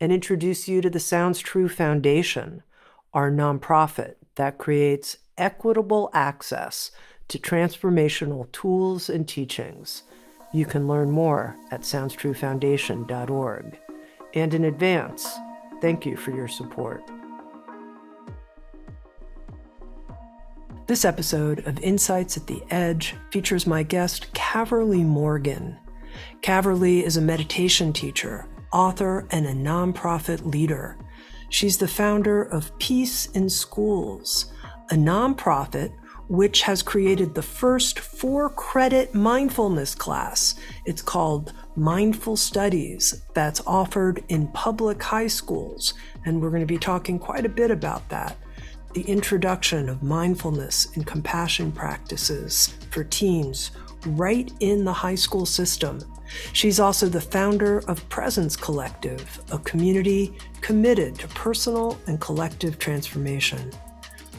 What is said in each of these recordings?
and introduce you to the Sounds True Foundation, our nonprofit that creates equitable access to transformational tools and teachings. You can learn more at SoundsTrueFoundation.org. And in advance, thank you for your support. This episode of Insights at the Edge features my guest, Caverly Morgan. Caverly is a meditation teacher author, and a nonprofit leader. She's the founder of Peace in Schools, a nonprofit which has created the first four credit mindfulness class. It's called Mindful Studies, that's offered in public high schools. And we're going to be talking quite a bit about that. The introduction of mindfulness and compassion practices for teens right in the high school system She's also the founder of Presence Collective, a community committed to personal and collective transformation.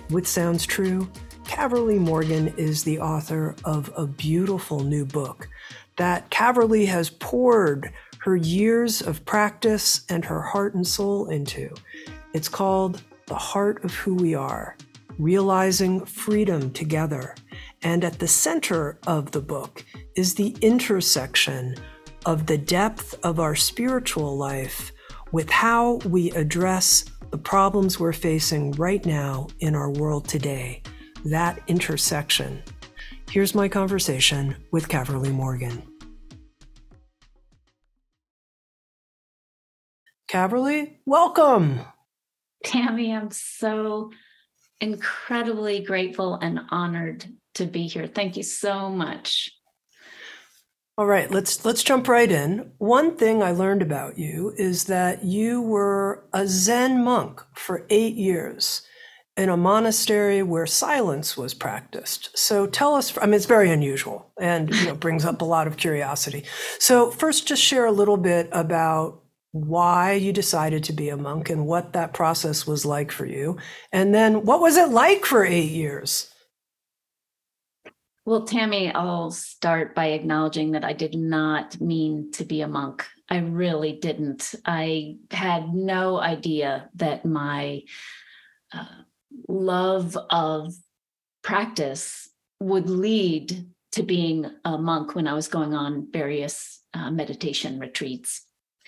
With Sounds True, Caverly Morgan is the author of a beautiful new book that Caverly has poured her years of practice and her heart and soul into. It's called The Heart of Who We Are Realizing Freedom Together. And at the center of the book is the intersection of the depth of our spiritual life with how we address the problems we're facing right now in our world today. That intersection. Here's my conversation with Caverly Morgan. Caverly, welcome. Tami, I'm so incredibly grateful and honored to be here. Thank you so much. All right, let's let's jump right in. One thing I learned about you is that you were a Zen monk for 8 years in a monastery where silence was practiced. So tell us I mean it's very unusual and you know brings up a lot of curiosity. So first just share a little bit about why you decided to be a monk and what that process was like for you. And then what was it like for 8 years? Well, Tami, I'll start by acknowledging that I did not mean to be a monk. I really didn't. I had no idea that my uh, love of practice would lead to being a monk when I was going on various uh, meditation retreats.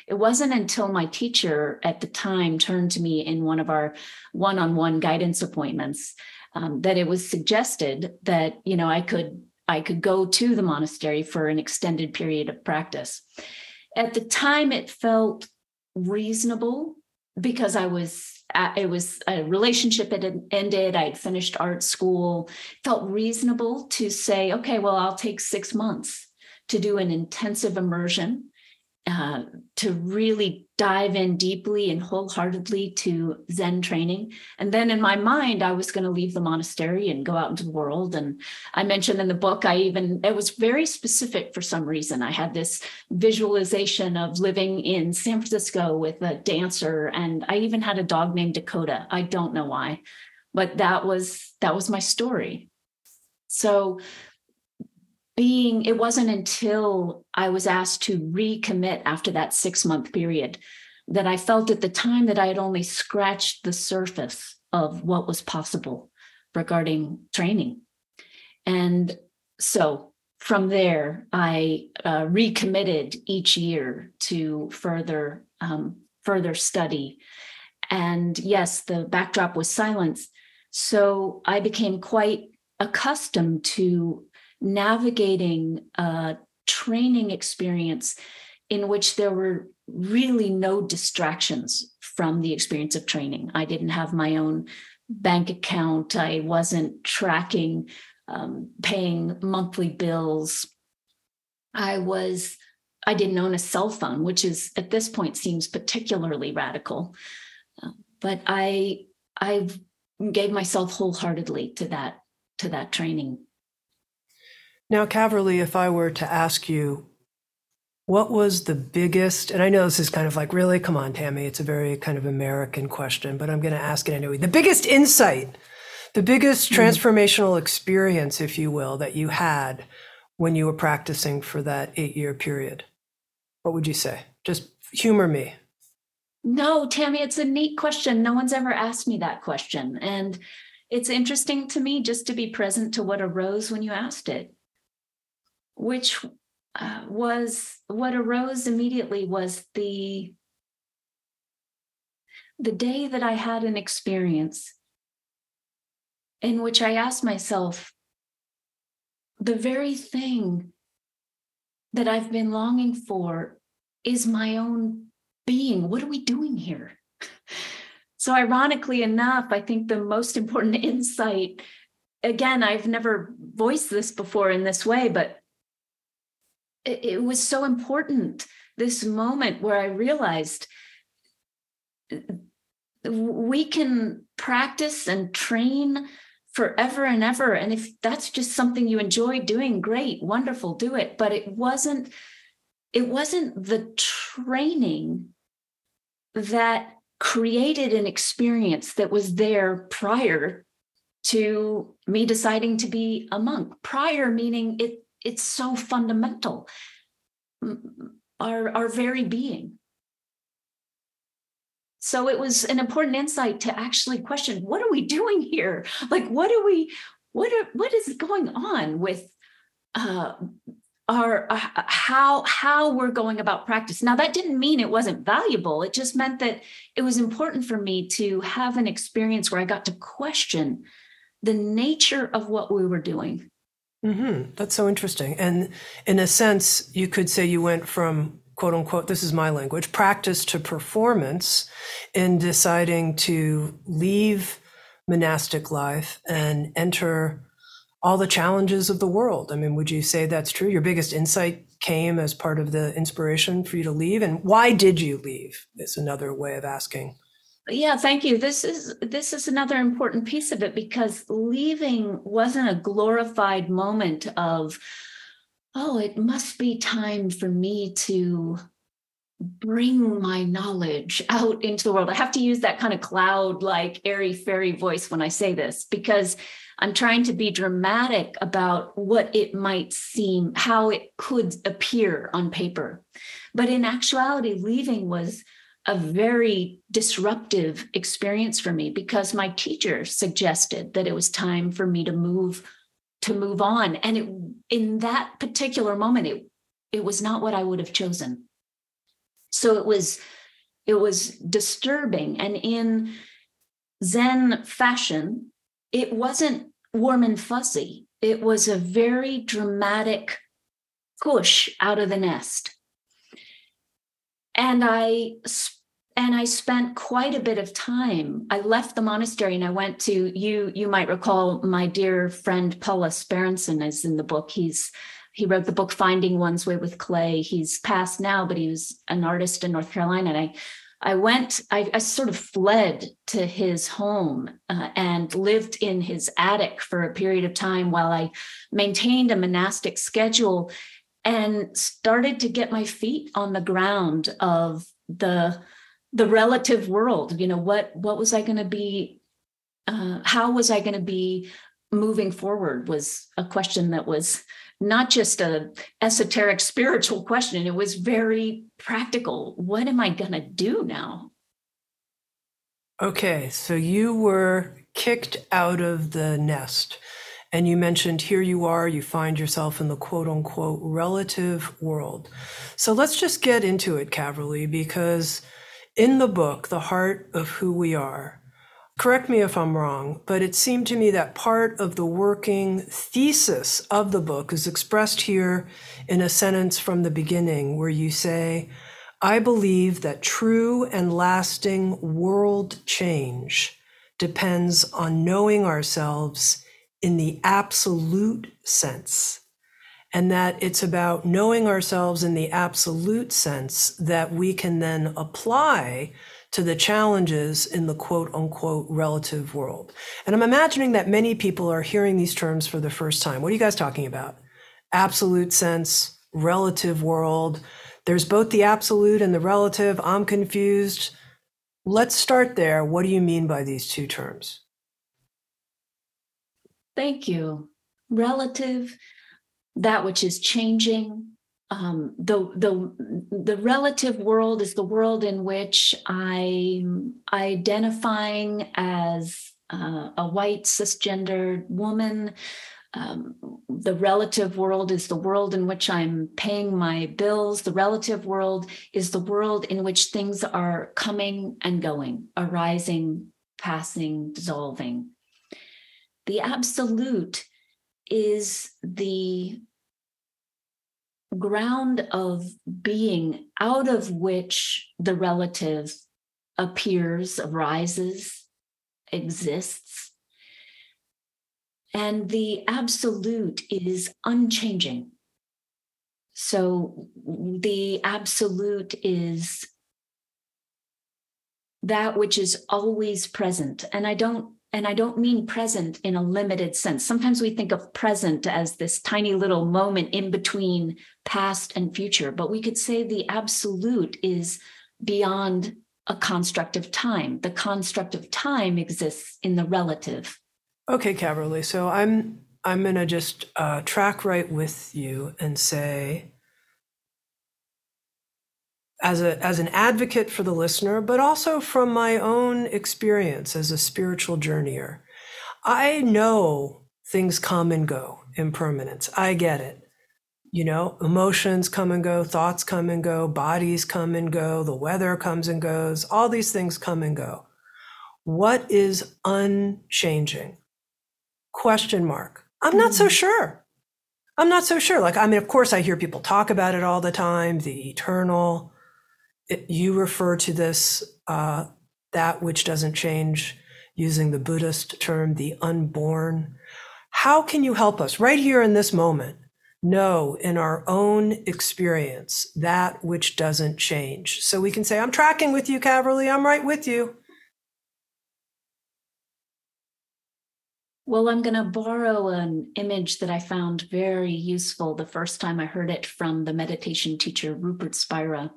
It wasn't until my teacher at the time turned to me in one of our one on one guidance appointments um, that it was suggested that you know I could I could go to the monastery for an extended period of practice. At the time, it felt reasonable because I was it was a relationship had ended. I had finished art school. Felt reasonable to say, okay, well, I'll take six months to do an intensive immersion uh, to really dive in deeply and wholeheartedly to Zen training. And then in my mind, I was going to leave the monastery and go out into the world. And I mentioned in the book, I even, it was very specific for some reason. I had this visualization of living in San Francisco with a dancer. And I even had a dog named Dakota. I don't know why, but that was, that was my story. So being it wasn't until i was asked to recommit after that six month period that i felt at the time that i had only scratched the surface of what was possible regarding training and so from there i uh, recommitted each year to further um, further study and yes, the backdrop was silence. So I became quite accustomed to navigating a training experience in which there were really no distractions from the experience of training. I didn't have my own bank account, I wasn't tracking, um, paying monthly bills. I was I didn't own a cell phone, which is at this point seems particularly radical. Uh, but I I gave myself wholeheartedly to that to that training. Now, Caverly, if I were to ask you, what was the biggest, and I know this is kind of like, really, come on, Tami, it's a very kind of American question, but I'm going to ask it anyway. The biggest insight, the biggest mm-hmm. transformational experience, if you will, that you had when you were practicing for that eight year period? What would you say? Just humor me. No, Tami, it's a neat question. No one's ever asked me that question. And it's interesting to me just to be present to what arose when you asked it, which uh, was what arose immediately was the the day that I had an experience in which I asked myself the very thing that I've been longing for is my own being. What are we doing here? So, ironically enough, I think the most important insight again, I've never voiced this before in this way, but it, was so important this moment where I realized uh, we can practice and train forever and ever. And if that's just something you enjoy doing, great, wonderful, do it. But it wasn't, it wasn't the training that created an experience that was there prior to me deciding to be a monk. Prior meaning it it's so fundamental. Our our very being. So it was an important insight to actually question what are we doing here? Like, what are we, what are, what is going on with uh, our uh, how how we're going about practice? Now that didn't mean it wasn't valuable. It just meant that it was important for me to have an experience where I got to question the nature of what we were doing. Mm-hmm. That's so interesting. And in a sense, you could say you went from quote unquote, this is my language, practice to performance in deciding to leave monastic life and enter all the challenges of the world. I mean, would you say that's true? Your biggest insight came as part of the inspiration for you to leave. And why did you leave? Is another way of asking. Yeah, thank you. This is this is another important piece of it because leaving wasn't a glorified moment of oh, it must be time for me to bring my knowledge out into the world. I have to use that kind of cloud like airy fairy voice when I say this because I'm trying to be dramatic about what it might seem, how it could appear on paper. But in actuality, leaving was a very disruptive experience for me because my teacher suggested that it was time for me to move to move on. And it in that particular moment it it was not what i would have chosen. So it was it was disturbing. And in zen fashion it wasn't warm and fuzzy. It was a very dramatic push out of the nest. And i and i spent quite a bit of time i left the monastery and i went to you you might recall my dear friend paulus berensohn is in the book. He's he wrote the book finding one's way with clay. He's passed now but he was an artist in north carolina. And i i went i, I sort of fled to his home uh, and lived in his attic for a period of time while i maintained a monastic schedule and started to get my feet on the ground of the the relative world you know what what was i going to be uh, how was i going to be moving forward was a question that was not just a esoteric spiritual question. It was very practical. What am i going to do now? Okay so you were kicked out of the nest and you mentioned here you are you find yourself in the quote unquote relative world. So let's just get into it caverly because In the book, The Heart of Who We Are, correct me if I'm wrong, but it seemed to me that part of the working thesis of the book is expressed here in a sentence from the beginning where you say, I believe that true and lasting world change depends on knowing ourselves in the absolute sense. And that it's about knowing ourselves in the absolute sense that we can then apply to the challenges in the quote unquote relative world. And I'm imagining that many people are hearing these terms for the first time. What are you guys talking about? Absolute sense, relative world. There's both the absolute and the relative. I'm confused. Let's start there. What do you mean by these two terms? Thank you. Relative, that which is changing. Um, the the the relative world is the world in which I'm identifying as uh, a white cisgendered woman. Um, the relative world is the world in which I'm paying my bills. The relative world is the world in which things are coming and going, arising, passing, dissolving. The absolute is the ground of being out of which the relative appears, arises, exists. And the absolute is unchanging. So the absolute is that which is always present. And I don't and I don't mean present in a limited sense. Sometimes we think of present as this tiny little moment in between past and future, but we could say the absolute is beyond a construct of time. The construct of time exists in the relative. Okay, Caverly. So I'm I'm gonna just uh, track right with you and say as a as an advocate for the listener, but also from my own experience as a spiritual journeyer. I know things come and go, impermanence. I get it. You know, emotions come and go, thoughts come and go, bodies come and go, the weather comes and goes, all these things come and go. What is unchanging? Question mark. I'm not so hmm. sure. I'm not so sure. Like, I mean, of course, I hear people talk about it all the time, the eternal, you refer to this, uh, that which doesn't change, using the Buddhist term, the unborn. How can you help us right here in this moment know in our own experience that which doesn't change? So we can say, I'm tracking with you, Caverly, I'm right with you. Well, I'm going to borrow an image that I found very useful the first time I heard it from the meditation teacher, Rupert Spira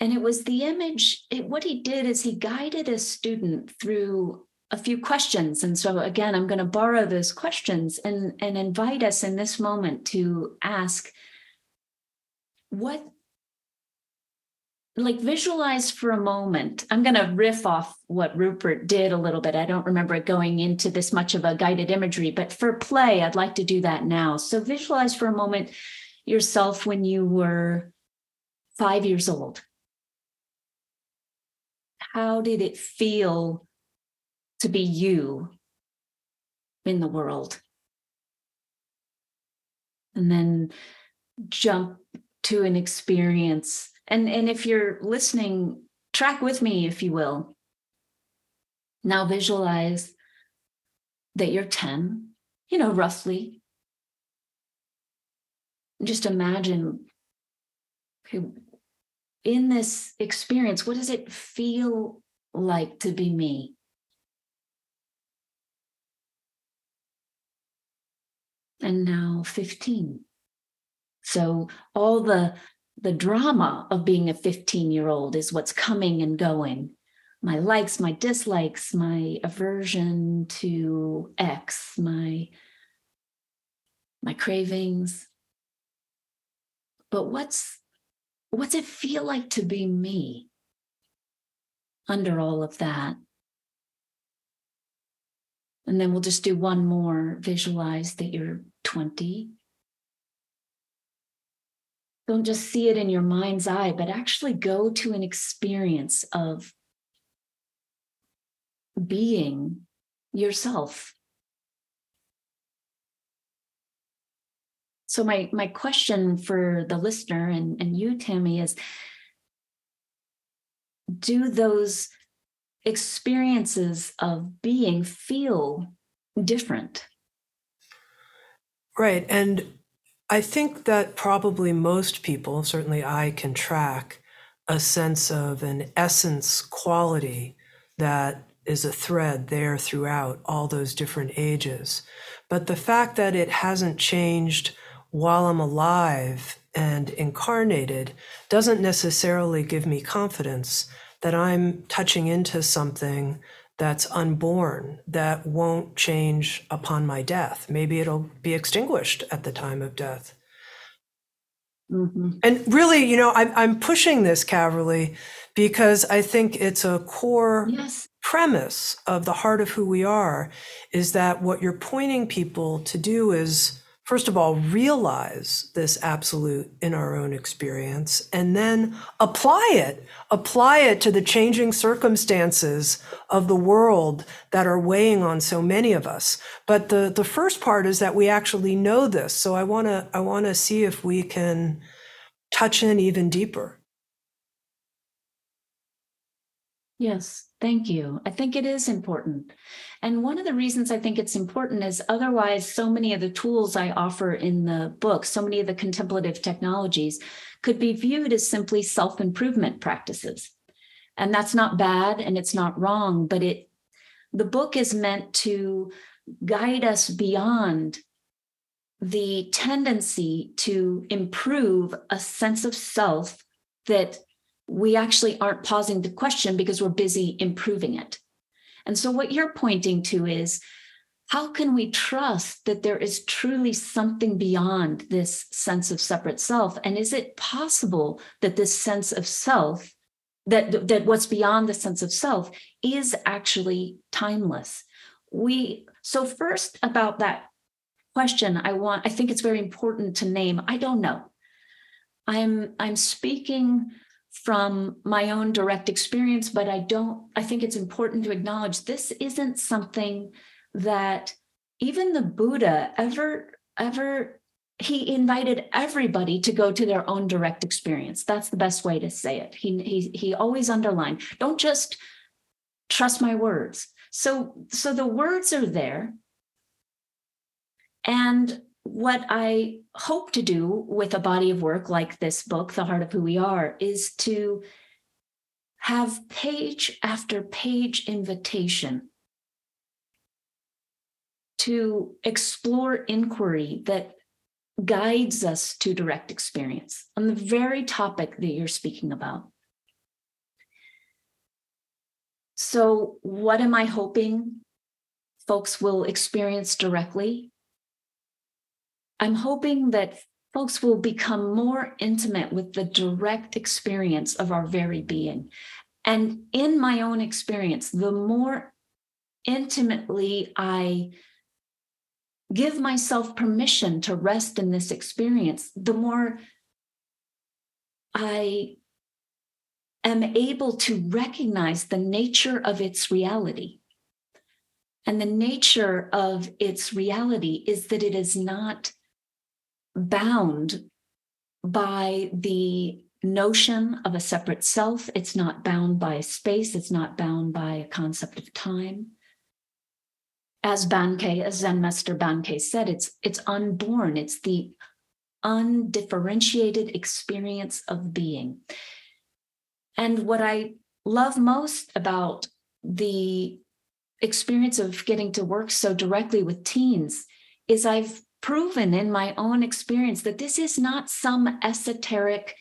and it was the image it, what he did is he guided a student through a few questions. And so again i'm going to borrow those questions and and invite us in this moment to ask what like visualize for a moment. I'm going to riff off what rupert did a little bit. I don't remember going into this much of a guided imagery but for play i'd like to do that now. So visualize for a moment yourself when you were five years old how did it feel to be you in the world? And then jump to an experience. And, and if you're listening, track with me, if you will. Now visualize that you're 10, you know, roughly. Just imagine okay, in this experience, what does it feel like to be me? And now 15. So all the the drama of being a 15 year old is what's coming and going. My likes, my dislikes, my aversion to X, my my cravings. But what's what's it feel like to be me under all of that? And then we'll just do one more. Visualize that you're 20, don't just see it in your mind's eye, but actually go to an experience of being yourself. So my my question for the listener and, and you, Tami, is do those experiences of being feel different? Right. And I think that probably most people, certainly I can track a sense of an essence quality that is a thread there throughout all those different ages. But the fact that it hasn't changed while I'm alive and incarnated doesn't necessarily give me confidence that I'm touching into something that's unborn that won't change upon my death. Maybe it'll be extinguished at the time of death. Mm-hmm. And really, you know, I'm, I'm pushing this, Caverly, because I think it's a core yes. premise of the heart of who we are is that what you're pointing people to do is first of all, realize this absolute in our own experience and then apply it, apply it to the changing circumstances of the world that are weighing on so many of us. But the, the first part is that we actually know this. So I want to, I want to see if we can touch in even deeper. Yes, thank you. I think it is important. And one of the reasons I think it's important is otherwise, so many of the tools I offer in the book, so many of the contemplative technologies could be viewed as simply self improvement practices. And that's not bad and it's not wrong, but it, the book is meant to guide us beyond the tendency to improve a sense of self that we actually aren't pausing to question because we're busy improving it. And so, what you're pointing to is how can we trust that there is truly something beyond this sense of separate self? And is it possible that this sense of self, that, that what's beyond the sense of self, is actually timeless? We, so, first about that question, I want, I think it's very important to name, I don't know. I'm I'm speaking from my own direct experience, but I don't, I think it's important to acknowledge this isn't something that even the Buddha ever, ever, he invited everybody to go to their own direct experience. That's the best way to say it. He, he, he always underlined, don't just trust my words. So, so the words are there. And what I hope to do with a body of work like this book, The Heart of Who We Are, is to have page after page invitation to explore inquiry that guides us to direct experience on the very topic that you're speaking about. So, what am I hoping folks will experience directly? I'm hoping that folks will become more intimate with the direct experience of our very being. And in my own experience, the more intimately I give myself permission to rest in this experience, the more I am able to recognize the nature of its reality. And the nature of its reality is that it is not bound by the notion of a separate self. It's not bound by space. It's not bound by a concept of time. As Bankei, as Zen Master Bankei said, it's it's unborn. It's the undifferentiated experience of being. And what I love most about the experience of getting to work so directly with teens is I've proven in my own experience that this is not some esoteric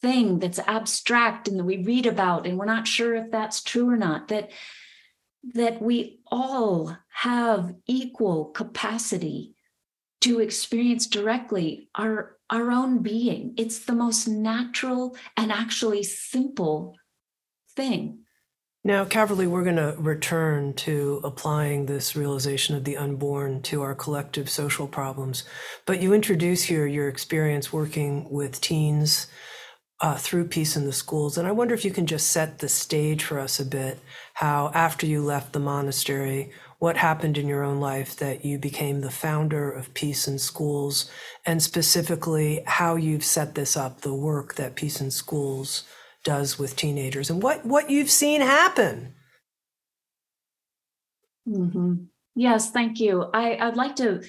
thing that's abstract and that we read about and we're not sure if that's true or not that that we all have equal capacity to experience directly our our own being. It's the most natural and actually simple thing Now, Caverly, we're going to return to applying this realization of the unborn to our collective social problems. But you introduce here your experience working with teens uh, through Peace in the Schools. And I wonder if you can just set the stage for us a bit how, after you left the monastery, what happened in your own life that you became the founder of Peace in Schools, and specifically how you've set this up, the work that Peace in Schools does with teenagers and what what you've seen happen. Mm-hmm. Yes, thank you. I, I'd like to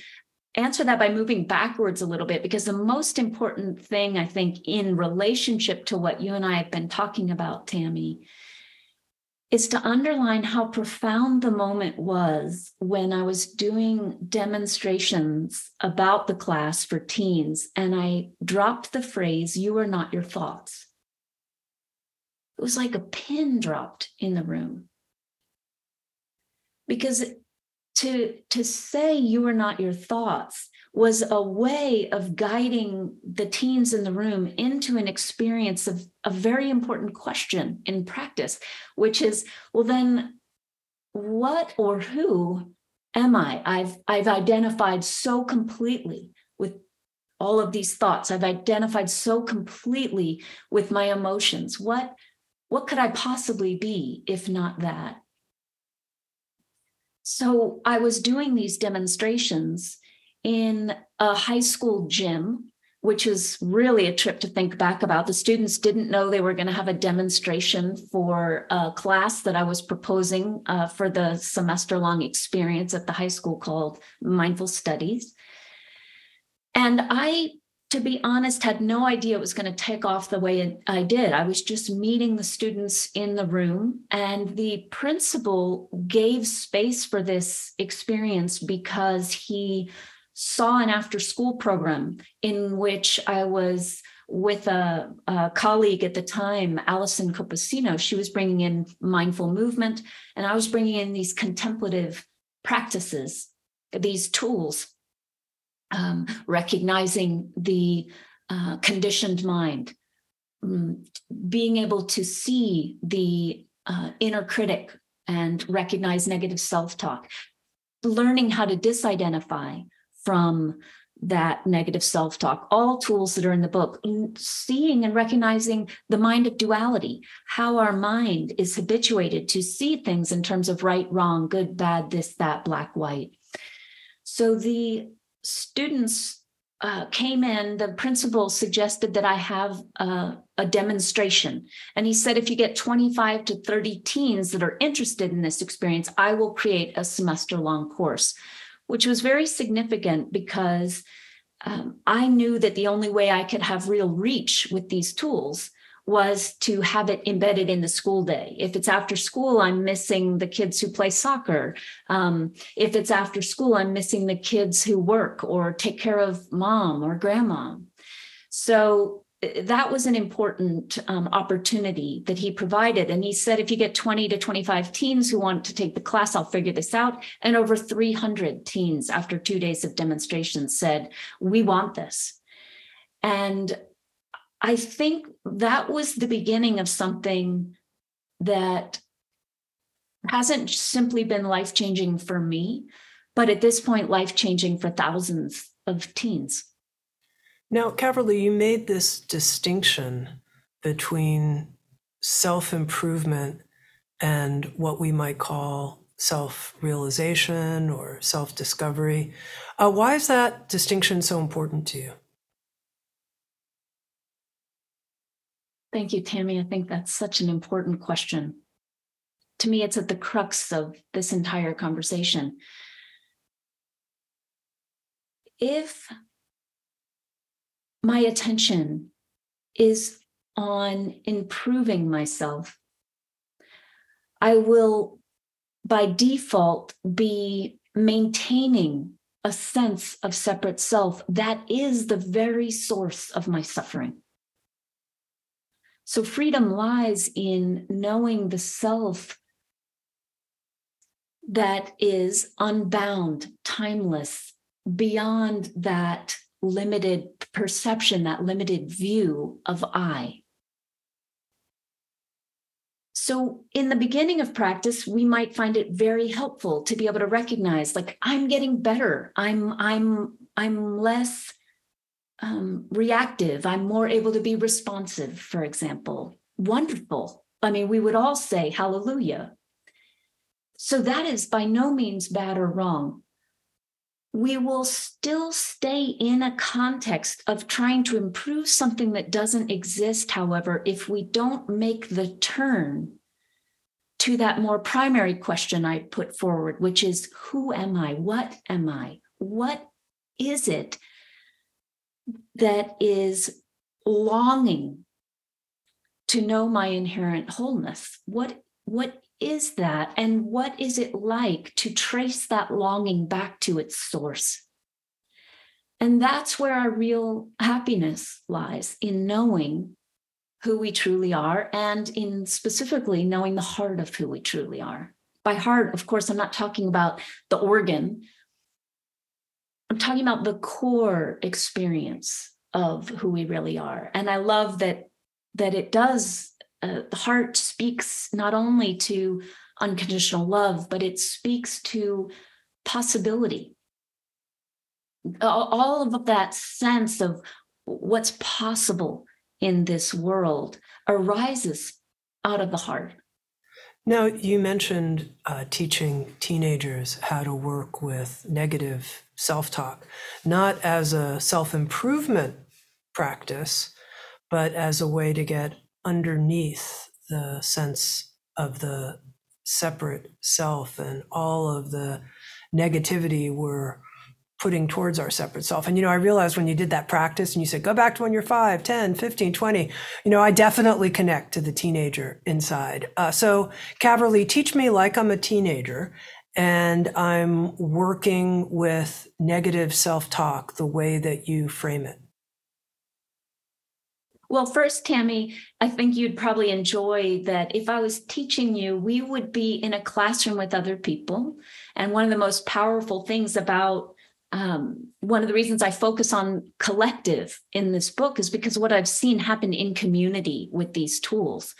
answer that by moving backwards a little bit because the most important thing I think in relationship to what you and I have been talking about, Tami, is to underline how profound the moment was when I was doing demonstrations about the class for teens and I dropped the phrase, You are not your thoughts. It was like a pin dropped in the room. Because to, to say you are not your thoughts was a way of guiding the teens in the room into an experience of a very important question in practice, which is, well, then what or who am I? I've, I've identified so completely with all of these thoughts. I've identified so completely with my emotions. What what could I possibly be if not that? So I was doing these demonstrations in a high school gym, which is really a trip to think back about. The students didn't know they were going to have a demonstration for a class that I was proposing uh, for the semester long experience at the high school called Mindful Studies. And I to be honest, had no idea it was going to take off the way I did. I was just meeting the students in the room, and the principal gave space for this experience because he saw an after school program in which I was with a, a, colleague at the time, Allison Copacino. She was bringing in mindful movement, and I was bringing in these contemplative practices, these tools um, recognizing the uh, conditioned mind, um, being able to see the uh, inner critic and recognize negative self talk, learning how to disidentify from that negative self talk, all tools that are in the book, seeing and recognizing the mind of duality, how our mind is habituated to see things in terms of right, wrong, good, bad, this, that, black, white. So the students uh, came in, the principal suggested that I have a, a, demonstration. And he said, if you get 25 to 30 teens that are interested in this experience, I will create a semester long course, which was very significant because um, I knew that the only way I could have real reach with these tools was to have it embedded in the school day. If it's after school, I'm missing the kids who play soccer. Um, if it's after school, I'm missing the kids who work or take care of mom or grandma. So uh, that was an important um, opportunity that he provided. And he said, if you get 20 to 25 teens who want to take the class, I'll figure this out. And over 300 teens after two days of demonstrations said, we want this. And I think that was the beginning of something that hasn't simply been life changing for me, but at this point, life changing for thousands of teens. Now, Caverly, you made this distinction between self improvement and what we might call self realization or self discovery. Uh, why is that distinction so important to you? Thank you, Tami. I think that's such an important question. To me, it's at the crux of this entire conversation. If my attention is on improving myself, I will by default be maintaining a sense of separate self that is the very source of my suffering. So freedom lies in knowing the self that is unbound, timeless, beyond that limited perception, that limited view of I. So, in the beginning of practice, we might find it very helpful to be able to recognize, like, I'm getting better. I'm, I'm, I'm less um, reactive. I'm more able to be responsive, for example. Wonderful. I mean, we would all say hallelujah. So, that is by no means bad or wrong we will still stay in a context of trying to improve something that doesn't exist, however, if we don't make the turn to that more primary question I put forward, which is who am I? What am I? What is it that is longing to know my inherent wholeness? What, what is that? And what is it like to trace that longing back to its source? And that's where our real happiness lies in knowing who we truly are and in specifically knowing the heart of who we truly are. By heart, of course, I'm not talking about the organ. I'm talking about the core experience of who we really are. And I love that that it does uh, the heart speaks not only to unconditional love, but it speaks to possibility. All of that sense of what's possible in this world arises out of the heart. Now, you mentioned uh, teaching teenagers how to work with negative self talk, not as a self improvement practice, but as a way to get underneath the sense of the separate self and all of the negativity we're putting towards our separate self. And, you know, I realized when you did that practice and you said, go back to when you're 5, 10, 15, 20, you know, I definitely connect to the teenager inside. Uh, so, Caverly, teach me like I'm a teenager and I'm working with negative self talk the way that you frame it. Well, first, Tami, I think you'd probably enjoy that if I was teaching you, we would be in a classroom with other people. And one of the most powerful things about um, one of the reasons I focus on collective in this book is because what I've seen happen in community with these tools.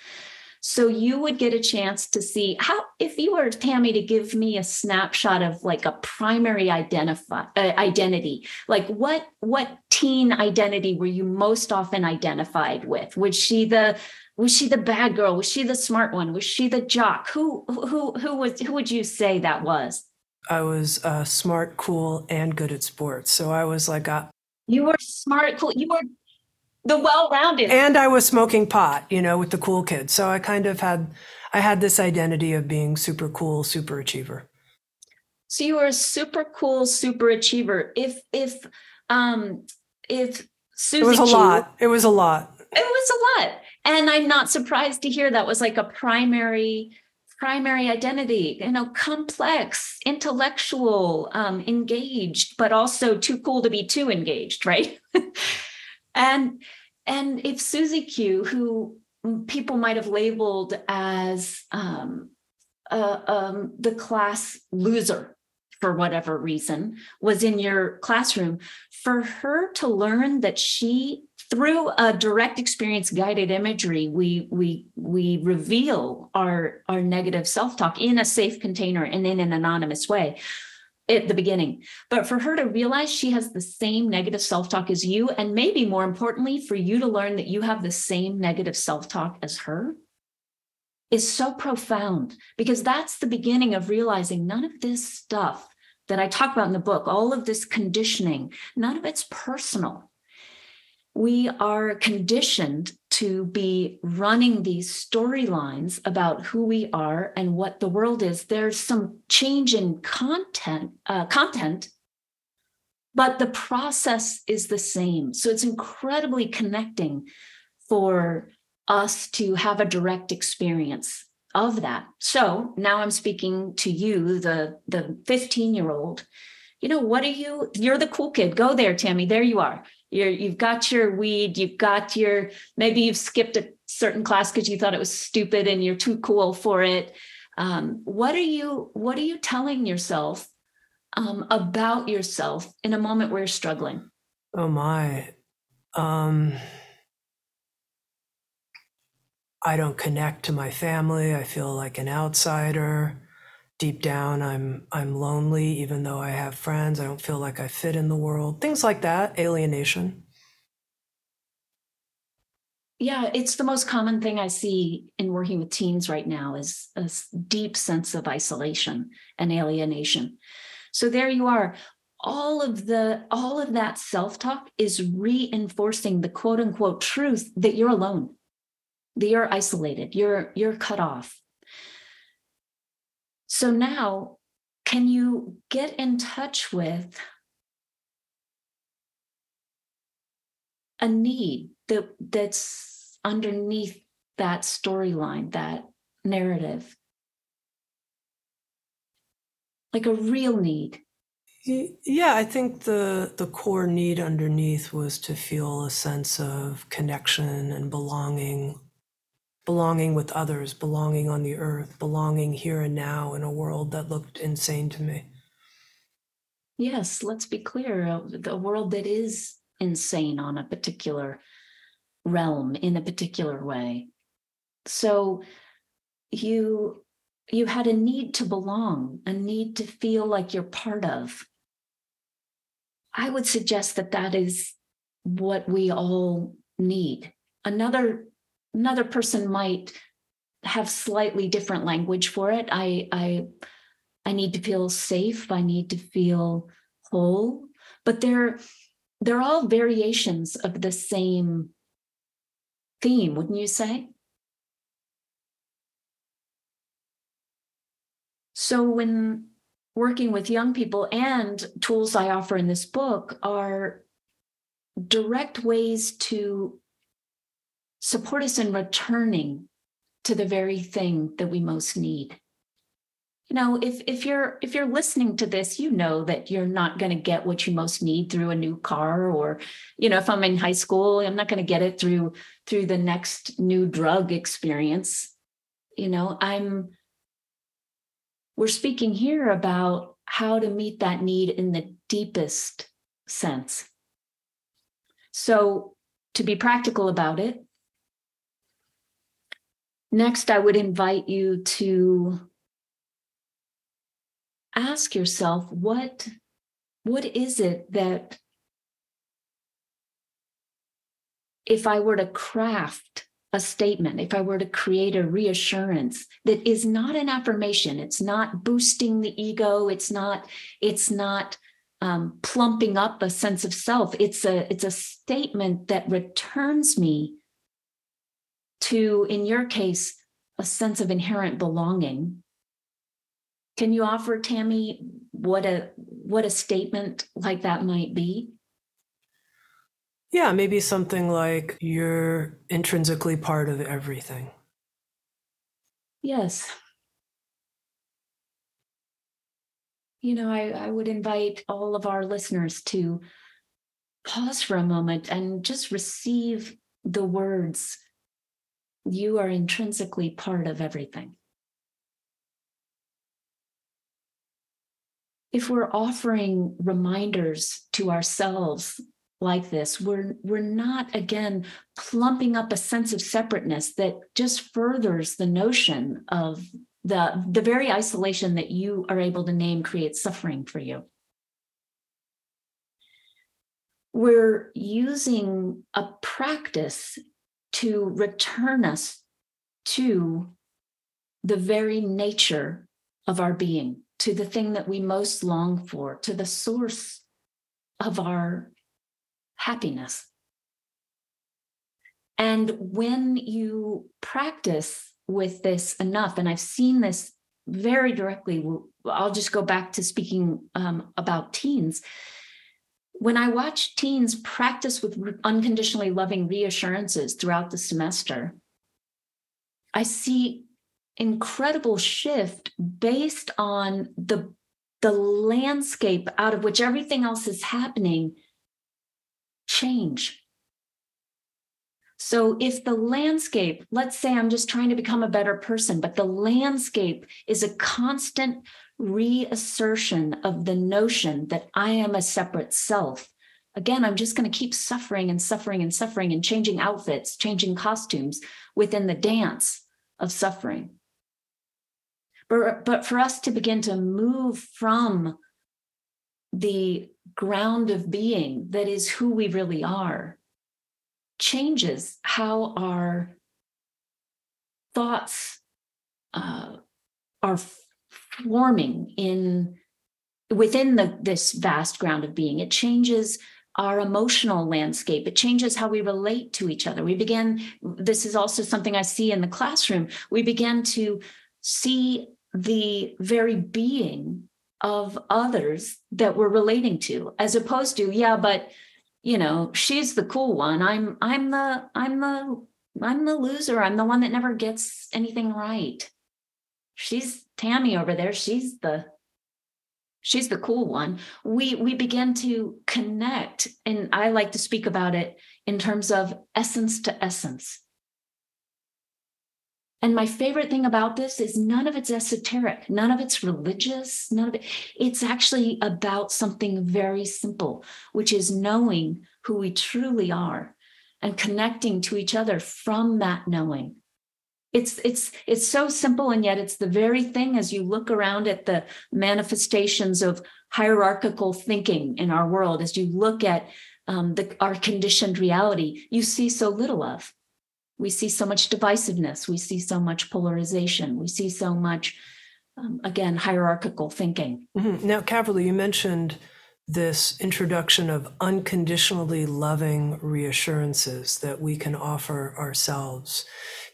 So you would get a chance to see how, if you were Tami to give me a snapshot of like a primary identify uh, identity, like what what teen identity were you most often identified with? Was she the was she the bad girl? Was she the smart one? Was she the jock? Who who who was who would you say that was? I was uh, smart, cool, and good at sports. So I was like a. You were smart, cool. You were the well-rounded and i was smoking pot you know with the cool kids. So i kind of had i had this identity of being super cool super achiever. So you were a super cool super achiever. If if um if Susie it was a lot. It was a lot. It was a lot. And i'm not surprised to hear that was like a primary primary identity you know complex intellectual um, engaged but also too cool to be too engaged right and and if Susie Q, who people might have labeled as um, uh, um, the class loser for whatever reason, was in your classroom, for her to learn that she through a direct experience guided imagery we we we reveal our our negative self-talk in a safe container and in an anonymous way at the beginning. But for her to realize she has the same negative self talk as you, and maybe more importantly, for you to learn that you have the same negative self talk as her, is so profound because that's the beginning of realizing none of this stuff that I talk about in the book, all of this conditioning, none of it's personal we are conditioned to be running these storylines about who we are and what the world is. There's some change in content uh, content but the process is the same. So it's incredibly connecting for us to have a direct experience of that. So now i'm speaking to you the the 15 year old you know what are you you're the cool kid. Go there tami. There you are you're you've got your weed you've got your maybe you've skipped a certain class because you thought it was stupid and you're too cool for it um, what are you what are you telling yourself um, about yourself in a moment where you're struggling oh my um I don't connect to my family. I feel like an outsider. Deep down, I'm I'm lonely, even though I have friends. I don't feel like I fit in the world. Things like that, alienation. Yeah, it's the most common thing I see in working with teens right now is a deep sense of isolation and alienation. So there you are. All of the all of that self-talk is reinforcing the quote unquote truth that you're alone that you're isolated, you're you're cut off. So now can you get in touch with a need that that's underneath that storyline, that narrative? Like a real need. Yeah, I think the the core need underneath was to feel a sense of connection and belonging belonging with others, belonging on the earth, belonging here and now in a world that looked insane to me. Yes, let's be clear uh, the world that is insane on a particular realm in a particular way. So you you had a need to belong, a need to feel like you're part of. I would suggest that that is what we all need. Another another person might have slightly different language for it. I I I need to feel safe. I need to feel whole. But they're they're all variations of the same theme, wouldn't you say? So when working with young people and tools I offer in this book are direct ways to support us in returning to the very thing that we most need. You know if if you're if you're listening to this you know that you're not going to get what you most need through a new car or you know if i'm in high school i'm not going to get it through through the next new drug experience. You know i'm we're speaking here about how to meet that need in the deepest sense. So to be practical about it Next, I would invite you to ask yourself what, what is it that if I were to craft a statement, if I were to create a reassurance that is not an affirmation, it's not boosting the ego, it's not, it's not um, plumping up a sense of self. It's a, it's a statement that returns me to, in your case, a sense of inherent belonging. Can you offer Tami what a what a statement like that might be? Yeah, maybe something like you're intrinsically part of everything. Yes. You know, I, I would invite all of our listeners to pause for a moment and just receive the words you are intrinsically part of everything. If we're offering reminders to ourselves like this, we're, we're not, again, plumping up a sense of separateness that just furthers the notion of the, the very isolation that you are able to name creates suffering for you. We're using a practice to return us to the very nature of our being, to the thing that we most long for, to the source of our happiness. And when you practice with this enough, and I've seen this very directly, I'll just go back to speaking um, about teens when I watch teens practice with unconditionally loving reassurances throughout the semester, I see incredible shift based on the the landscape out of which everything else is happening change. So if the landscape, let's say I'm just trying to become a better person, but the landscape is a constant reassertion of the notion that I am a separate self, again, I'm just going to keep suffering and suffering and suffering and changing outfits, changing costumes within the dance of suffering. But, but for us to begin to move from the ground of being that is who we really are changes how our thoughts uh, are forming in within the, this vast ground of being. It changes our emotional landscape. It changes how we relate to each other. We begin, this is also something I see in the classroom. We begin to see the very being of others that we're relating to, as opposed to, yeah, but you know, she's the cool one. I'm I'm the I'm the I'm the loser. I'm the one that never gets anything right. She's Tami over there. She's the she's the cool one. We we begin to connect and i like to speak about it in terms of essence to essence. And my favorite thing about this is none of it's esoteric none of it's religious none of it it's actually about something very simple which is knowing who we truly are and connecting to each other from that knowing it's it's it's so simple and yet it's the very thing as you look around at the manifestations of hierarchical thinking in our world as you look at um, the, our conditioned reality you see so little of we see so much divisiveness we see so much polarization we see so much um, again hierarchical thinking mm-hmm. now Caverly, you mentioned this introduction of unconditionally loving reassurances that we can offer ourselves.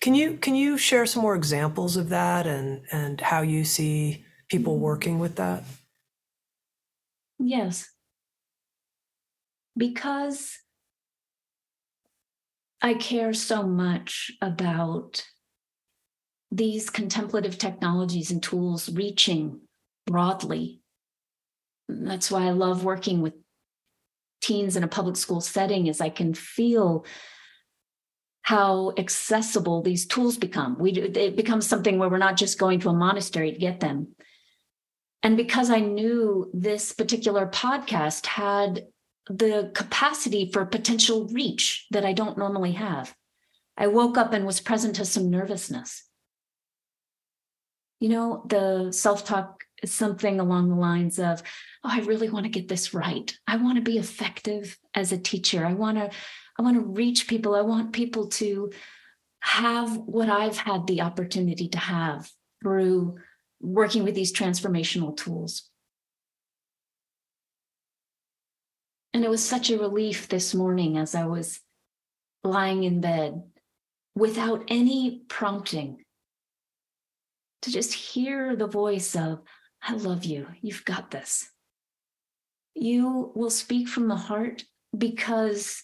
Can you can you share some more examples of that and and how you see people working with that? Yes. Because I care so much about these contemplative technologies and tools reaching broadly that's why I love working with teens in a public school setting is I can feel how accessible these tools become. We it becomes something where we're not just going to a monastery to get them. And because I knew this particular podcast had the capacity for potential reach that I don't normally have, I woke up and was present to some nervousness. You know, the self talk something along the lines of, oh, I really want to get this right. I want to be effective as a teacher. I want to, I want to reach people. I want people to have what I've had the opportunity to have through working with these transformational tools. And it was such a relief this morning as I was lying in bed without any prompting to just hear the voice of, I love you. You've got this. You will speak from the heart because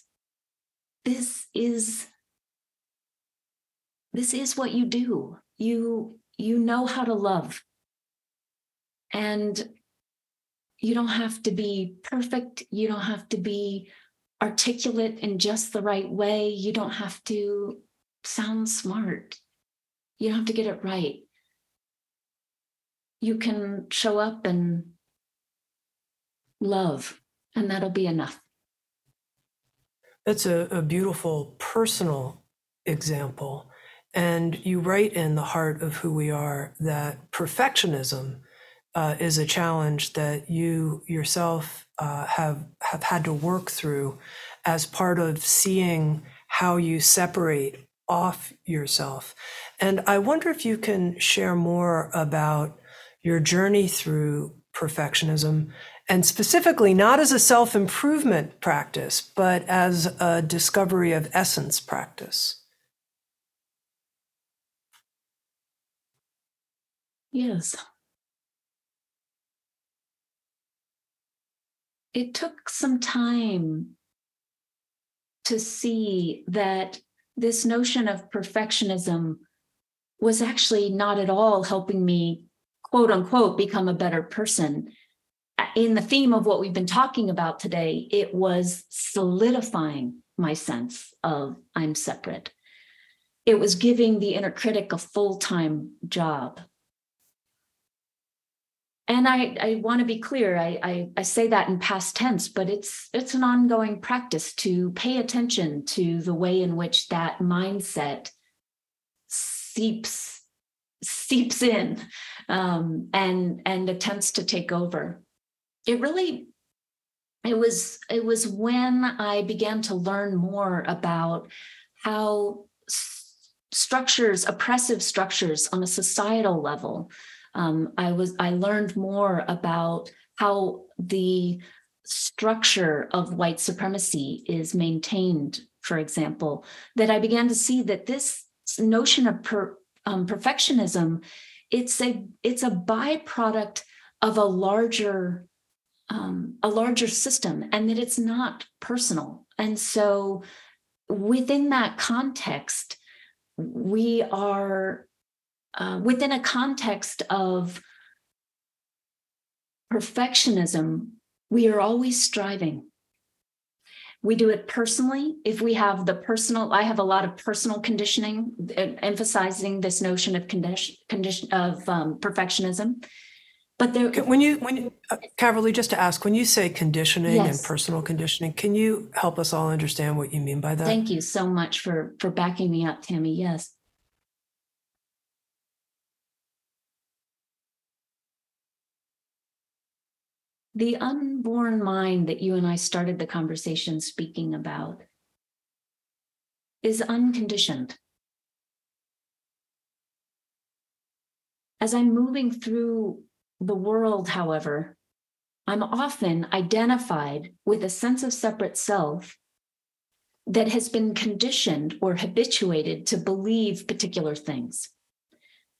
this is this is what you do. You you know how to love. And you don't have to be perfect. You don't have to be articulate in just the right way. You don't have to sound smart. You don't have to get it right you can show up and love, and that'll be enough. That's a, a beautiful personal example. And you write in the heart of who we are that perfectionism uh, is a challenge that you yourself uh, have have had to work through as part of seeing how you separate off yourself. And I wonder if you can share more about your journey through perfectionism, and specifically not as a self improvement practice, but as a discovery of essence practice. Yes. It took some time to see that this notion of perfectionism was actually not at all helping me quote unquote become a better person. In the theme of what we've been talking about today it was solidifying my sense of i'm separate. It was giving the inner critic a full-time job. And I, I want to be clear, I, I, I say that in past tense, but it's it's an ongoing practice to pay attention to the way in which that mindset seeps seeps in um, and and attempts to take over. It really it was it was when I began to learn more about how structures, oppressive structures on a societal level. Um, I was I learned more about how the structure of white supremacy is maintained, for example, that I began to see that this notion of per, um, perfectionism, it's a it's a byproduct of a larger um, a larger system, and that it's not personal. And so, within that context, we are uh, within a context of perfectionism, we are always striving. We do it personally. If we have the personal, I have a lot of personal conditioning, emphasizing this notion of condition, condition of um, perfectionism. But there, when you when you, uh, Caverly, just to ask, when you say conditioning yes. and personal conditioning, can you help us all understand what you mean by that? Thank you so much for for backing me up, Tami. Yes. The unborn mind that you and I started the conversation speaking about is unconditioned. As I'm moving through the world, however, I'm often identified with a sense of separate self that has been conditioned or habituated to believe particular things,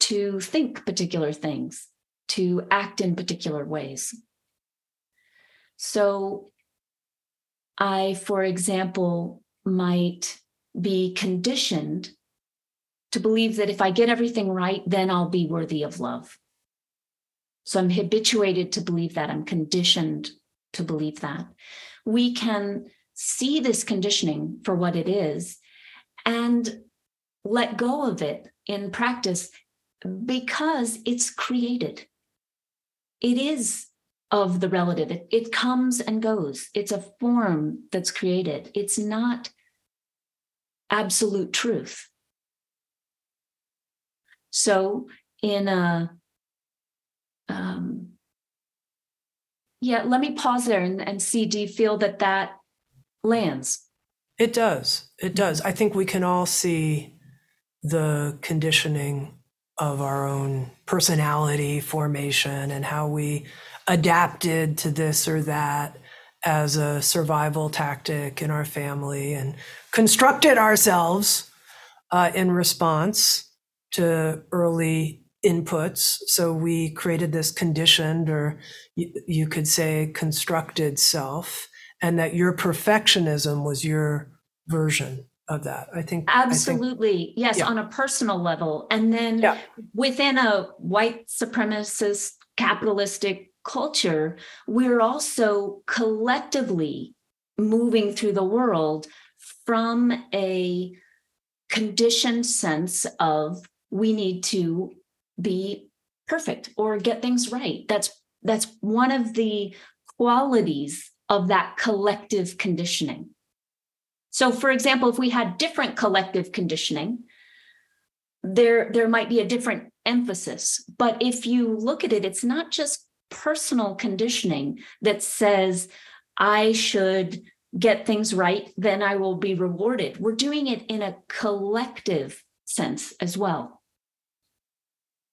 to think particular things, to act in particular ways. So, I, for example, might be conditioned to believe that if I get everything right, then I'll be worthy of love. So I'm habituated to believe that. I'm conditioned to believe that. We can see this conditioning for what it is and let go of it in practice because it's created. It is of the relative, it, it comes and goes. It's a form that's created, it's not absolute truth. So, in a um, yeah, let me pause there and, and see. Do you feel that that lands? It does. It does. I think we can all see the conditioning of our own personality formation and how we adapted to this or that as a survival tactic in our family and constructed ourselves uh, in response to early inputs. So we created this conditioned, or you, you could say constructed self, and that your perfectionism was your version of that. I think absolutely I think, yes, yeah. on a personal level, and then yeah. within a white supremacist capitalistic culture, we're also collectively moving through the world from a conditioned sense of we need to be perfect or get things right. That's that's one of the qualities of that collective conditioning. So for example, if we had different collective conditioning, there there might be a different emphasis. But if you look at it, it's not just personal conditioning that says I should get things right, then I will be rewarded. We're doing it in a collective sense as well.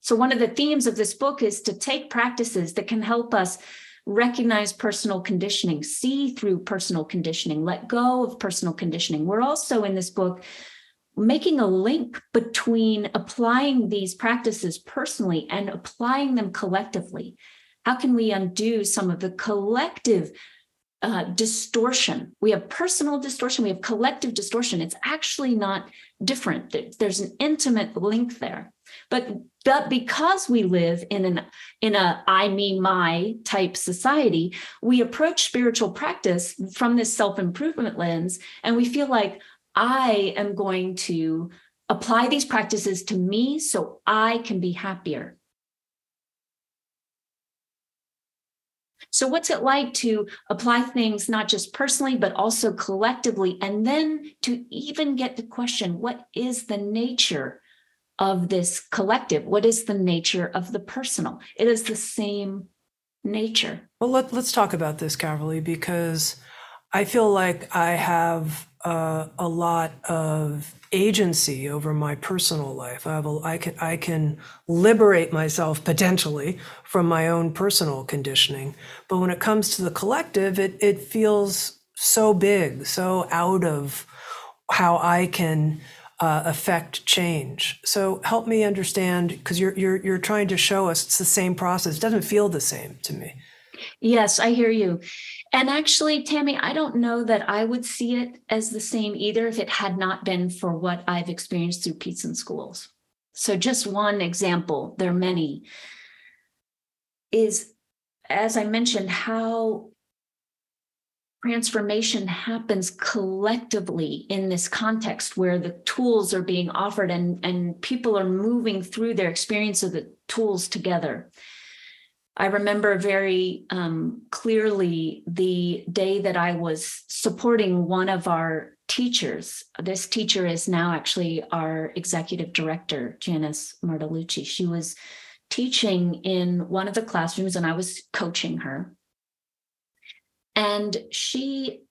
So, one of the themes of this book is to take practices that can help us recognize personal conditioning, see through personal conditioning, let go of personal conditioning. We're also in this book making a link between applying these practices personally and applying them collectively. How can we undo some of the collective uh, distortion? We have personal distortion, we have collective distortion. It's actually not different. There's an intimate link there. But but because we live in an in a I me my type society, we approach spiritual practice from this self-improvement lens and we feel like I am going to apply these practices to me so I can be happier. So, what's it like to apply things not just personally, but also collectively? And then to even get the question what is the nature of this collective? What is the nature of the personal? It is the same nature. Well, let, let's talk about this, Caverly, because I feel like I have uh, a lot of agency over my personal life. I, have a, I can I can liberate myself potentially from my own personal conditioning. But when it comes to the collective, it it feels so big, so out of how I can uh, affect change. So help me understand because you're you're you're trying to show us it's the same process. It doesn't feel the same to me. Yes, I hear you. And actually, Tami, I don't know that I would see it as the same either if it had not been for what I've experienced through Peace in Schools. So, just one example, there are many, is as I mentioned, how transformation happens collectively in this context where the tools are being offered and, and people are moving through their experience of the tools together. I remember very um, clearly the day that I was supporting one of our teachers. This teacher is now actually our executive director, Janice Martolucci. She was teaching in one of the classrooms and I was coaching her. And she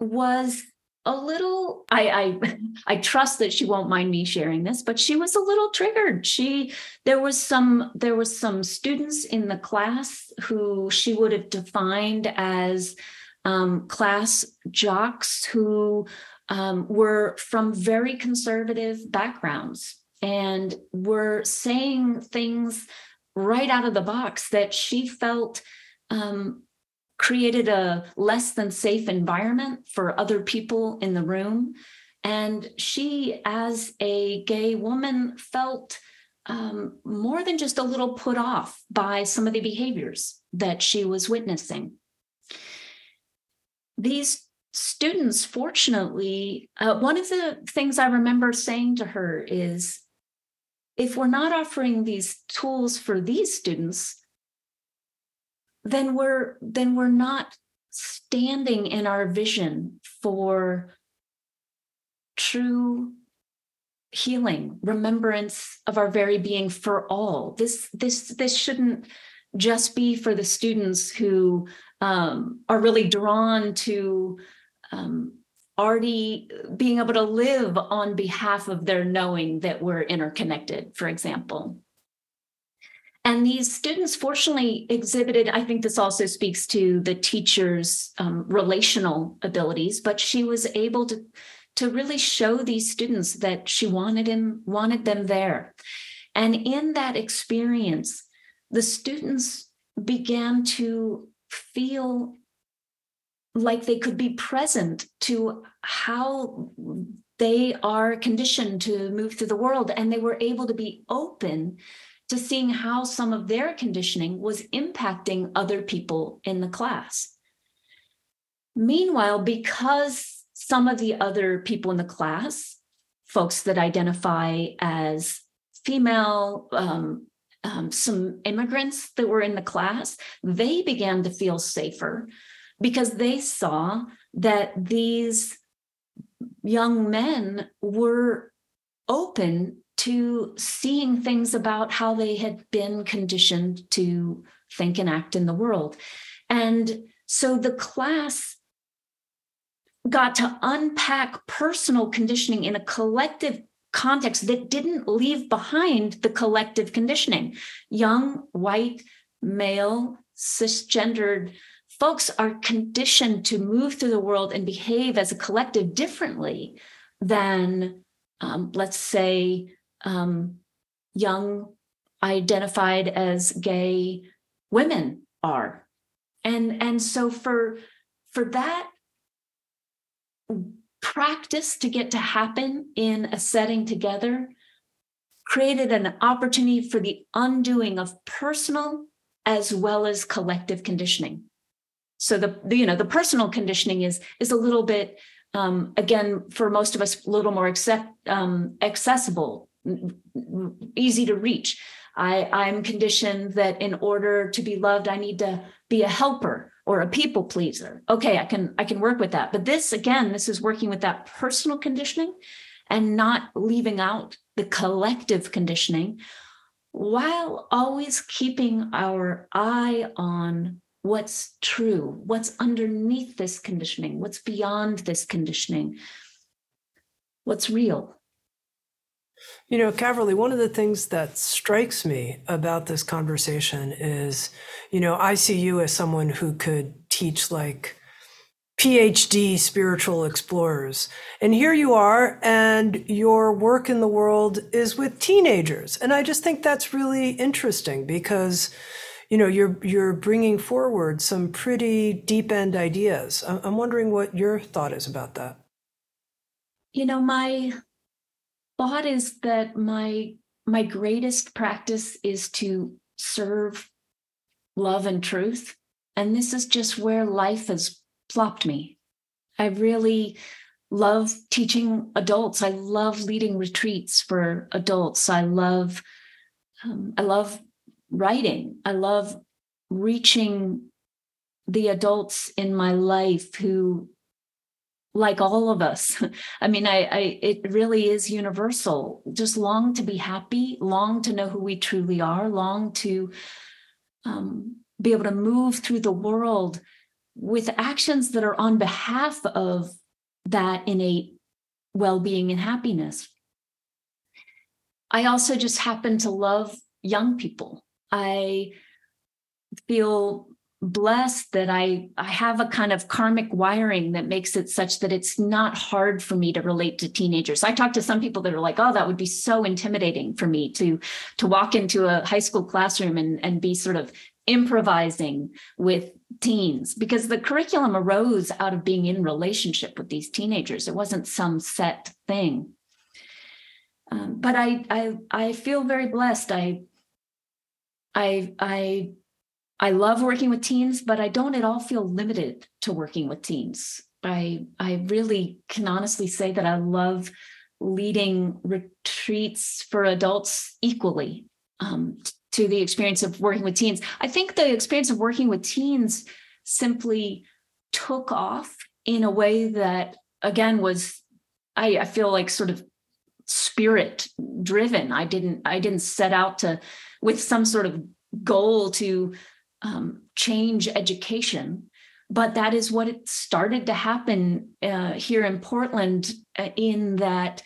was a little I, I i trust that she won't mind me sharing this but she was a little triggered. She there was some there was some students in the class who she would have defined as um, class jocks who um, were from very conservative backgrounds and were saying things right out of the box that she felt um, created a less than safe environment for other people in the room. And she, as a gay woman, felt um, more than just a little put off by some of the behaviors that she was witnessing. These students, fortunately, uh, one of the things I remember saying to her is if we're not offering these tools for these students, then we're then we're not standing in our vision for true healing remembrance of our very being for all. This this this shouldn't just be for the students who um, are really drawn to um, already being able to live on behalf of their knowing that we're interconnected for example and these students fortunately exhibited, I think this also speaks to the teacher's um, relational abilities, but she was able to, to really show these students that she wanted him, wanted them there. And in that experience, the students began to feel like they could be present to how they are conditioned to move through the world and they were able to be open to seeing how some of their conditioning was impacting other people in the class. Meanwhile, because some of the other people in the class, folks that identify as female, um, um, some immigrants that were in the class, they began to feel safer because they saw that these young men were open to seeing things about how they had been conditioned to think and act in the world. And so the class got to unpack personal conditioning in a collective context that didn't leave behind the collective conditioning. Young, white, male, cisgendered folks are conditioned to move through the world and behave as a collective differently than, um, let's say, um, young identified as gay women are. And and so for for that practice to get to happen in a setting together created an opportunity for the undoing of personal as well as collective conditioning. So the, the you know the personal conditioning is is a little bit um, again for most of us a little more accept, um, accessible easy to reach. I, I'm conditioned that in order to be loved, I need to be a helper or a people pleaser. Okay, I can I can work with that. But this again, this is working with that personal conditioning and not leaving out the collective conditioning while always keeping our eye on what's true, what's underneath this conditioning, what's beyond this conditioning, what's real. You know, Caverly, one of the things that strikes me about this conversation is, you know, I see you as someone who could teach like PhD spiritual explorers. And here you are, and your work in the world is with teenagers. And I just think that's really interesting because, you know, you're you're bringing forward some pretty deep end ideas. I'm wondering what your thought is about that. You know, my thought is that my my greatest practice is to serve love and truth. And this is just where life has plopped me. I really love teaching adults. I love leading retreats for adults. I love um, i love writing. I love reaching the adults in my life who like all of us. I mean, I, I, it really is universal. Just long to be happy, long to know who we truly are, long to um, be able to move through the world with actions that are on behalf of that innate well-being and happiness. I also just happen to love young people. I feel blessed that I I have a kind of karmic wiring that makes it such that it's not hard for me to relate to teenagers. I talk to some people that are like, "Oh, that would be so intimidating for me to to walk into a high school classroom and and be sort of improvising with teens because the curriculum arose out of being in relationship with these teenagers. It wasn't some set thing. Um, but I I I feel very blessed. I I I I love working with teens, but I don't at all feel limited to working with teens. I I really can honestly say that I love leading retreats for adults equally um, to the experience of working with teens. I think the experience of working with teens simply took off in a way that again was I, I feel like sort of spirit driven. I didn't I didn't set out to with some sort of goal to um, change education but that is what it started to happen uh, here in portland uh, in that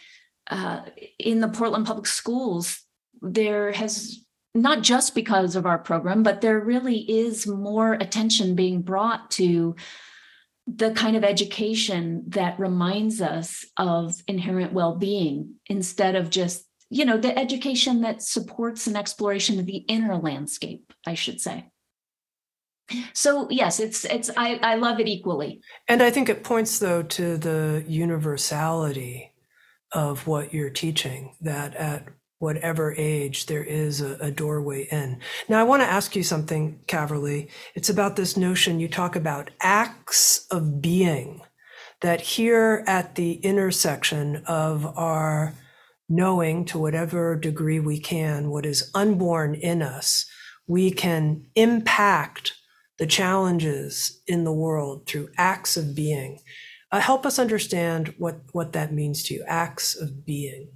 uh, in the portland public schools there has not just because of our program but there really is more attention being brought to the kind of education that reminds us of inherent well-being instead of just you know the education that supports an exploration of the inner landscape i should say so yes it's it's i i love it equally. And i think it points though to the universality of what you're teaching that at whatever age there is a, a doorway in. Now i want to ask you something caverly. It's about this notion you talk about acts of being that here at the intersection of our knowing to whatever degree we can what is unborn in us we can impact the challenges in the world through acts of being. Uh, help us understand what, what that means to you, acts of being.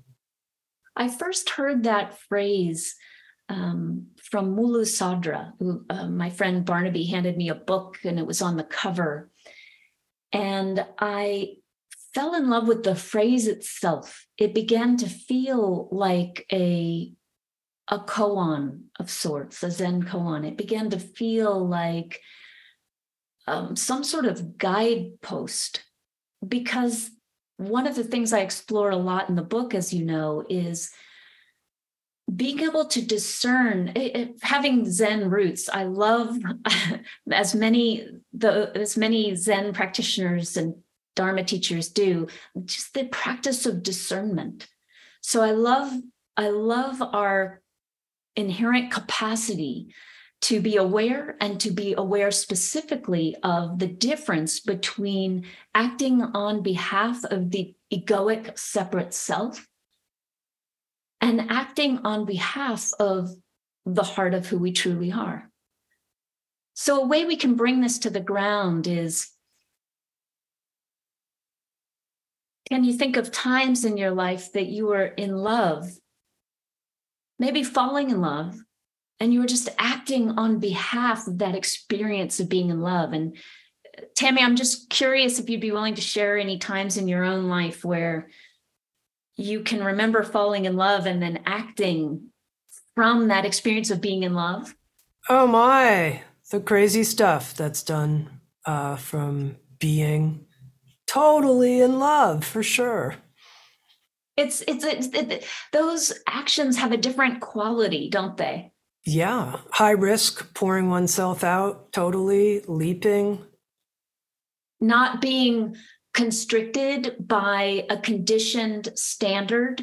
I first heard that phrase um, from Mulla Sadra, who uh, my friend Barnaby handed me a book and it was on the cover. And I fell in love with the phrase itself. It began to feel like a a koan of sorts, a Zen koan. It began to feel like um, some sort of guidepost because one of the things I explore a lot in the book, as you know, is being able to discern it, it, having zen roots i love as many the as many zen practitioners and dharma teachers do just the practice of discernment so i love i love our inherent capacity to be aware and to be aware specifically of the difference between acting on behalf of the egoic separate self and acting on behalf of the heart of who we truly are. So, a way we can bring this to the ground is can you think of times in your life that you were in love, maybe falling in love, and you were just acting on behalf of that experience of being in love? And Tami, I'm just curious if you'd be willing to share any times in your own life where you can remember falling in love and then acting from that experience of being in love? Oh my, the crazy stuff that's done uh, from being totally in love for sure. It's it's, it's it, those actions have a different quality, don't they? Yeah, high risk, pouring oneself out, totally leaping, not being constricted by a conditioned standard,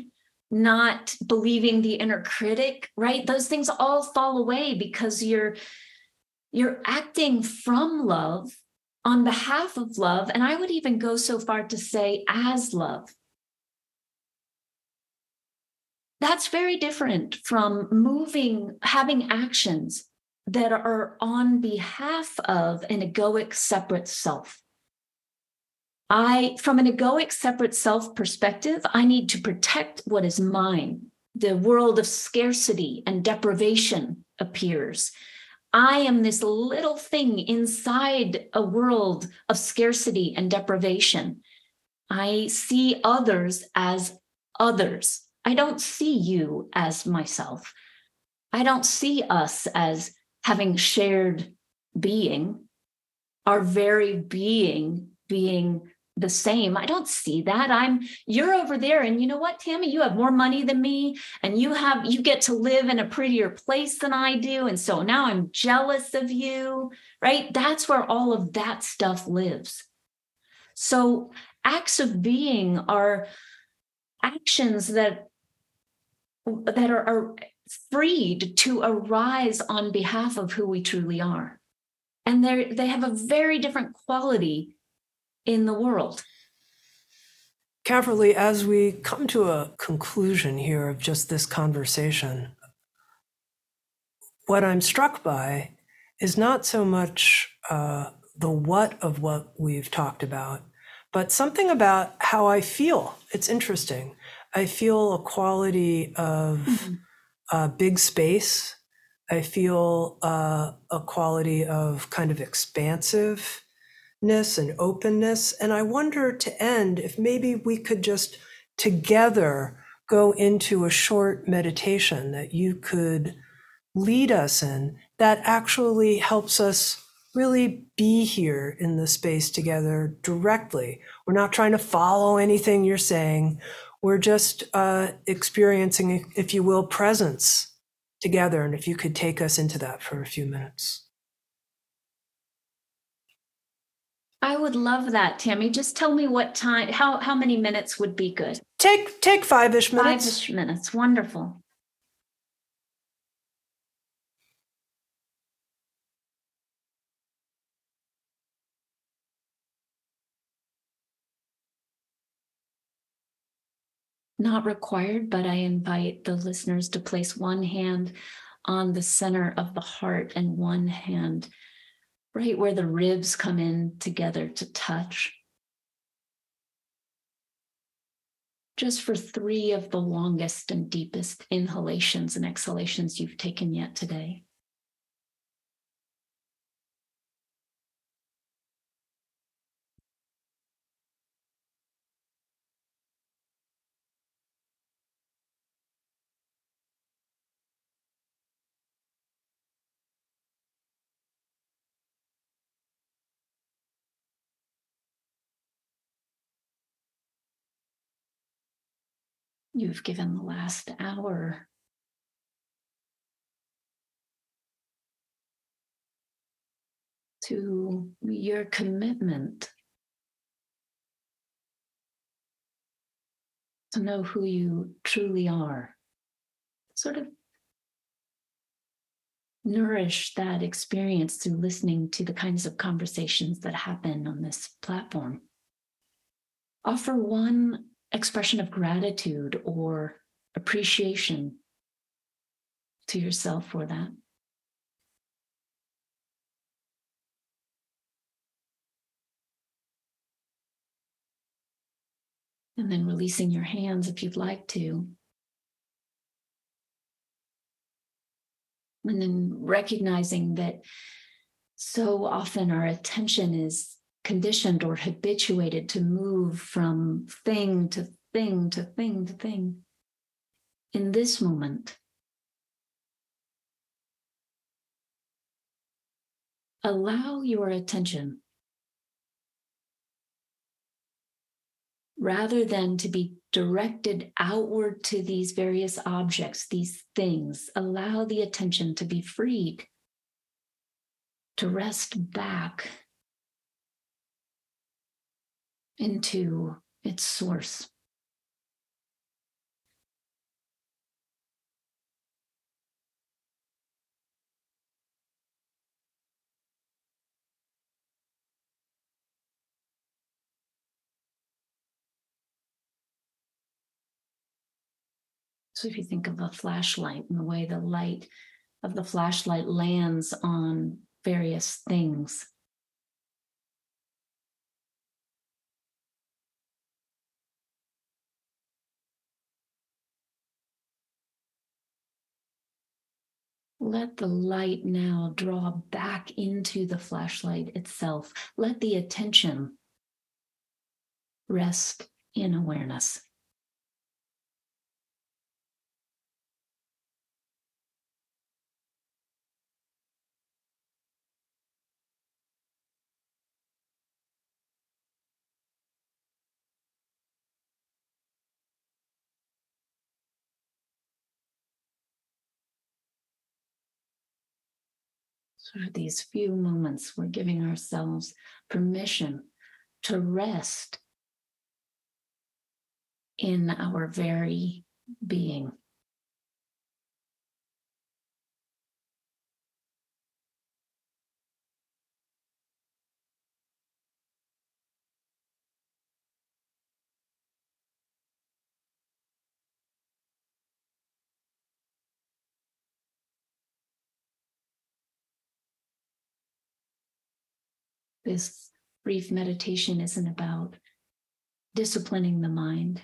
not believing the inner critic, right? Those things all fall away because you're you're acting from love on behalf of love and I would even go so far to say as love. That's very different from moving having actions that are on behalf of an egoic separate self. I, from an egoic separate self perspective, I need to protect what is mine. The world of scarcity and deprivation appears. I am this little thing inside a world of scarcity and deprivation. I see others as others. I don't see you as myself. I don't see us as having shared being, our very being being the same. I don't see that. I'm you're over there and you know what, Tami, you have more money than me and you have you get to live in a prettier place than I do and so now I'm jealous of you, right? That's where all of that stuff lives. So acts of being are actions that that are, are freed to arise on behalf of who we truly are. And they they have a very different quality in the world. Caverly, as we come to a conclusion here of just this conversation, what I'm struck by is not so much uh, the what of what we've talked about, but something about how I feel. It's interesting. I feel a quality of mm-hmm. uh, big space. I feel uh, a quality of kind of expansiveness and openness. And I wonder to end if maybe we could just together go into a short meditation that you could lead us in that actually helps us really be here in the space together directly. We're not trying to follow anything you're saying. We're just uh, experiencing, if you will, presence together. And if you could take us into that for a few minutes. I would love that, Tami. Just tell me what time, how how many minutes would be good? Take take five-ish minutes. Five-ish minutes. Wonderful. Not required, but I invite the listeners to place one hand on the center of the heart and one hand right where the ribs come in together to touch. Just for three of the longest and deepest inhalations and exhalations you've taken yet today. You've given the last hour. To your commitment to know who you truly are. Sort of nourish that experience through listening to the kinds of conversations that happen on this platform. Offer one expression of gratitude or appreciation to yourself for that. And then releasing your hands if you'd like to. And then recognizing that so often our attention is conditioned or habituated to move from thing to thing to thing to thing. In this moment, allow your attention rather than to be directed outward to these various objects, these things, allow the attention to be freed, to rest back into its source. So if you think of a flashlight and the way the light of the flashlight lands on various things, Let the light now draw back into the flashlight itself. Let the attention rest in awareness. Of these few moments, we're giving ourselves permission to rest in our very being. This brief meditation isn't about disciplining the mind.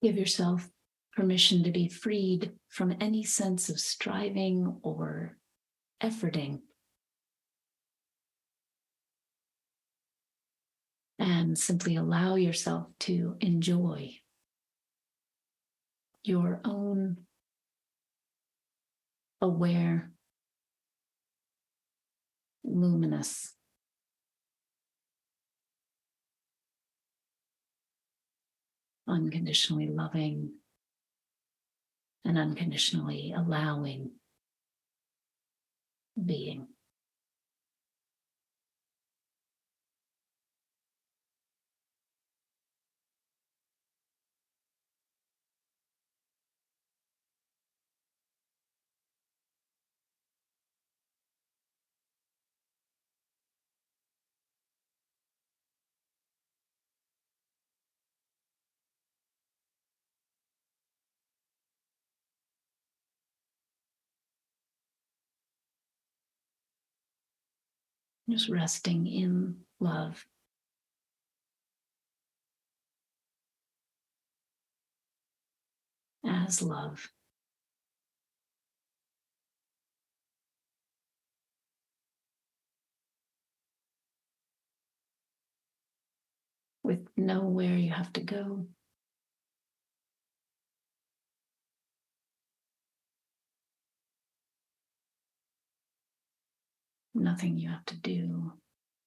Give yourself permission to be freed from any sense of striving or efforting. And simply allow yourself to enjoy your own aware, luminous, unconditionally loving, and unconditionally allowing being. Just resting in love. As love. With nowhere you have to go. Nothing you have to do.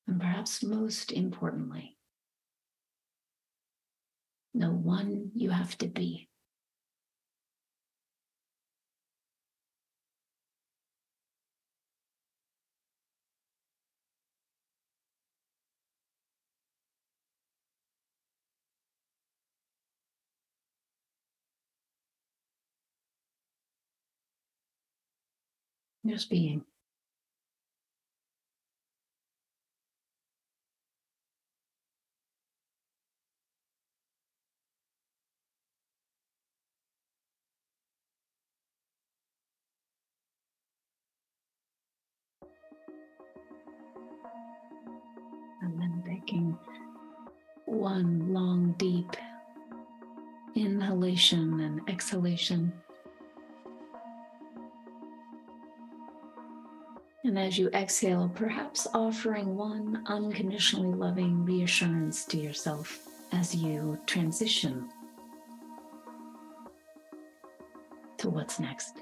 And perhaps most importantly, no one you have to be. Just being. One long, deep inhalation and exhalation. And as you exhale, perhaps offering one unconditionally loving reassurance to yourself as you transition to what's next.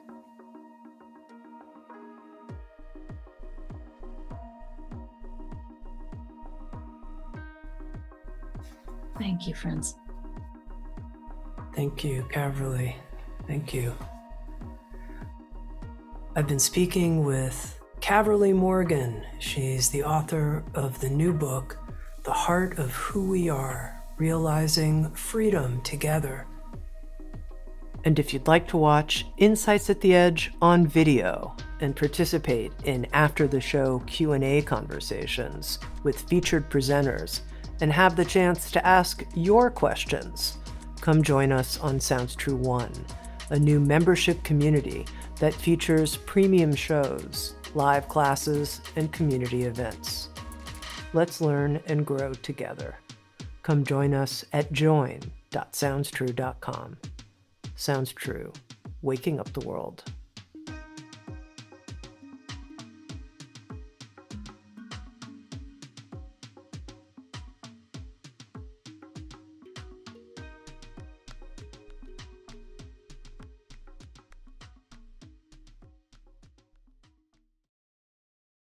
Thank you, friends. Thank you, Caverly. Thank you. I've been speaking with Caverly Morgan. She's the author of the new book, The Heart of Who We Are Realizing Freedom Together. And if you'd like to watch Insights at the Edge on video and participate in after the show Q&A conversations with featured presenters and have the chance to ask your questions, come join us on Sounds True 1, a new membership community that features premium shows, live classes, and community events. Let's learn and grow together. Come join us at join.soundstrue.com. Sounds True, waking up the world.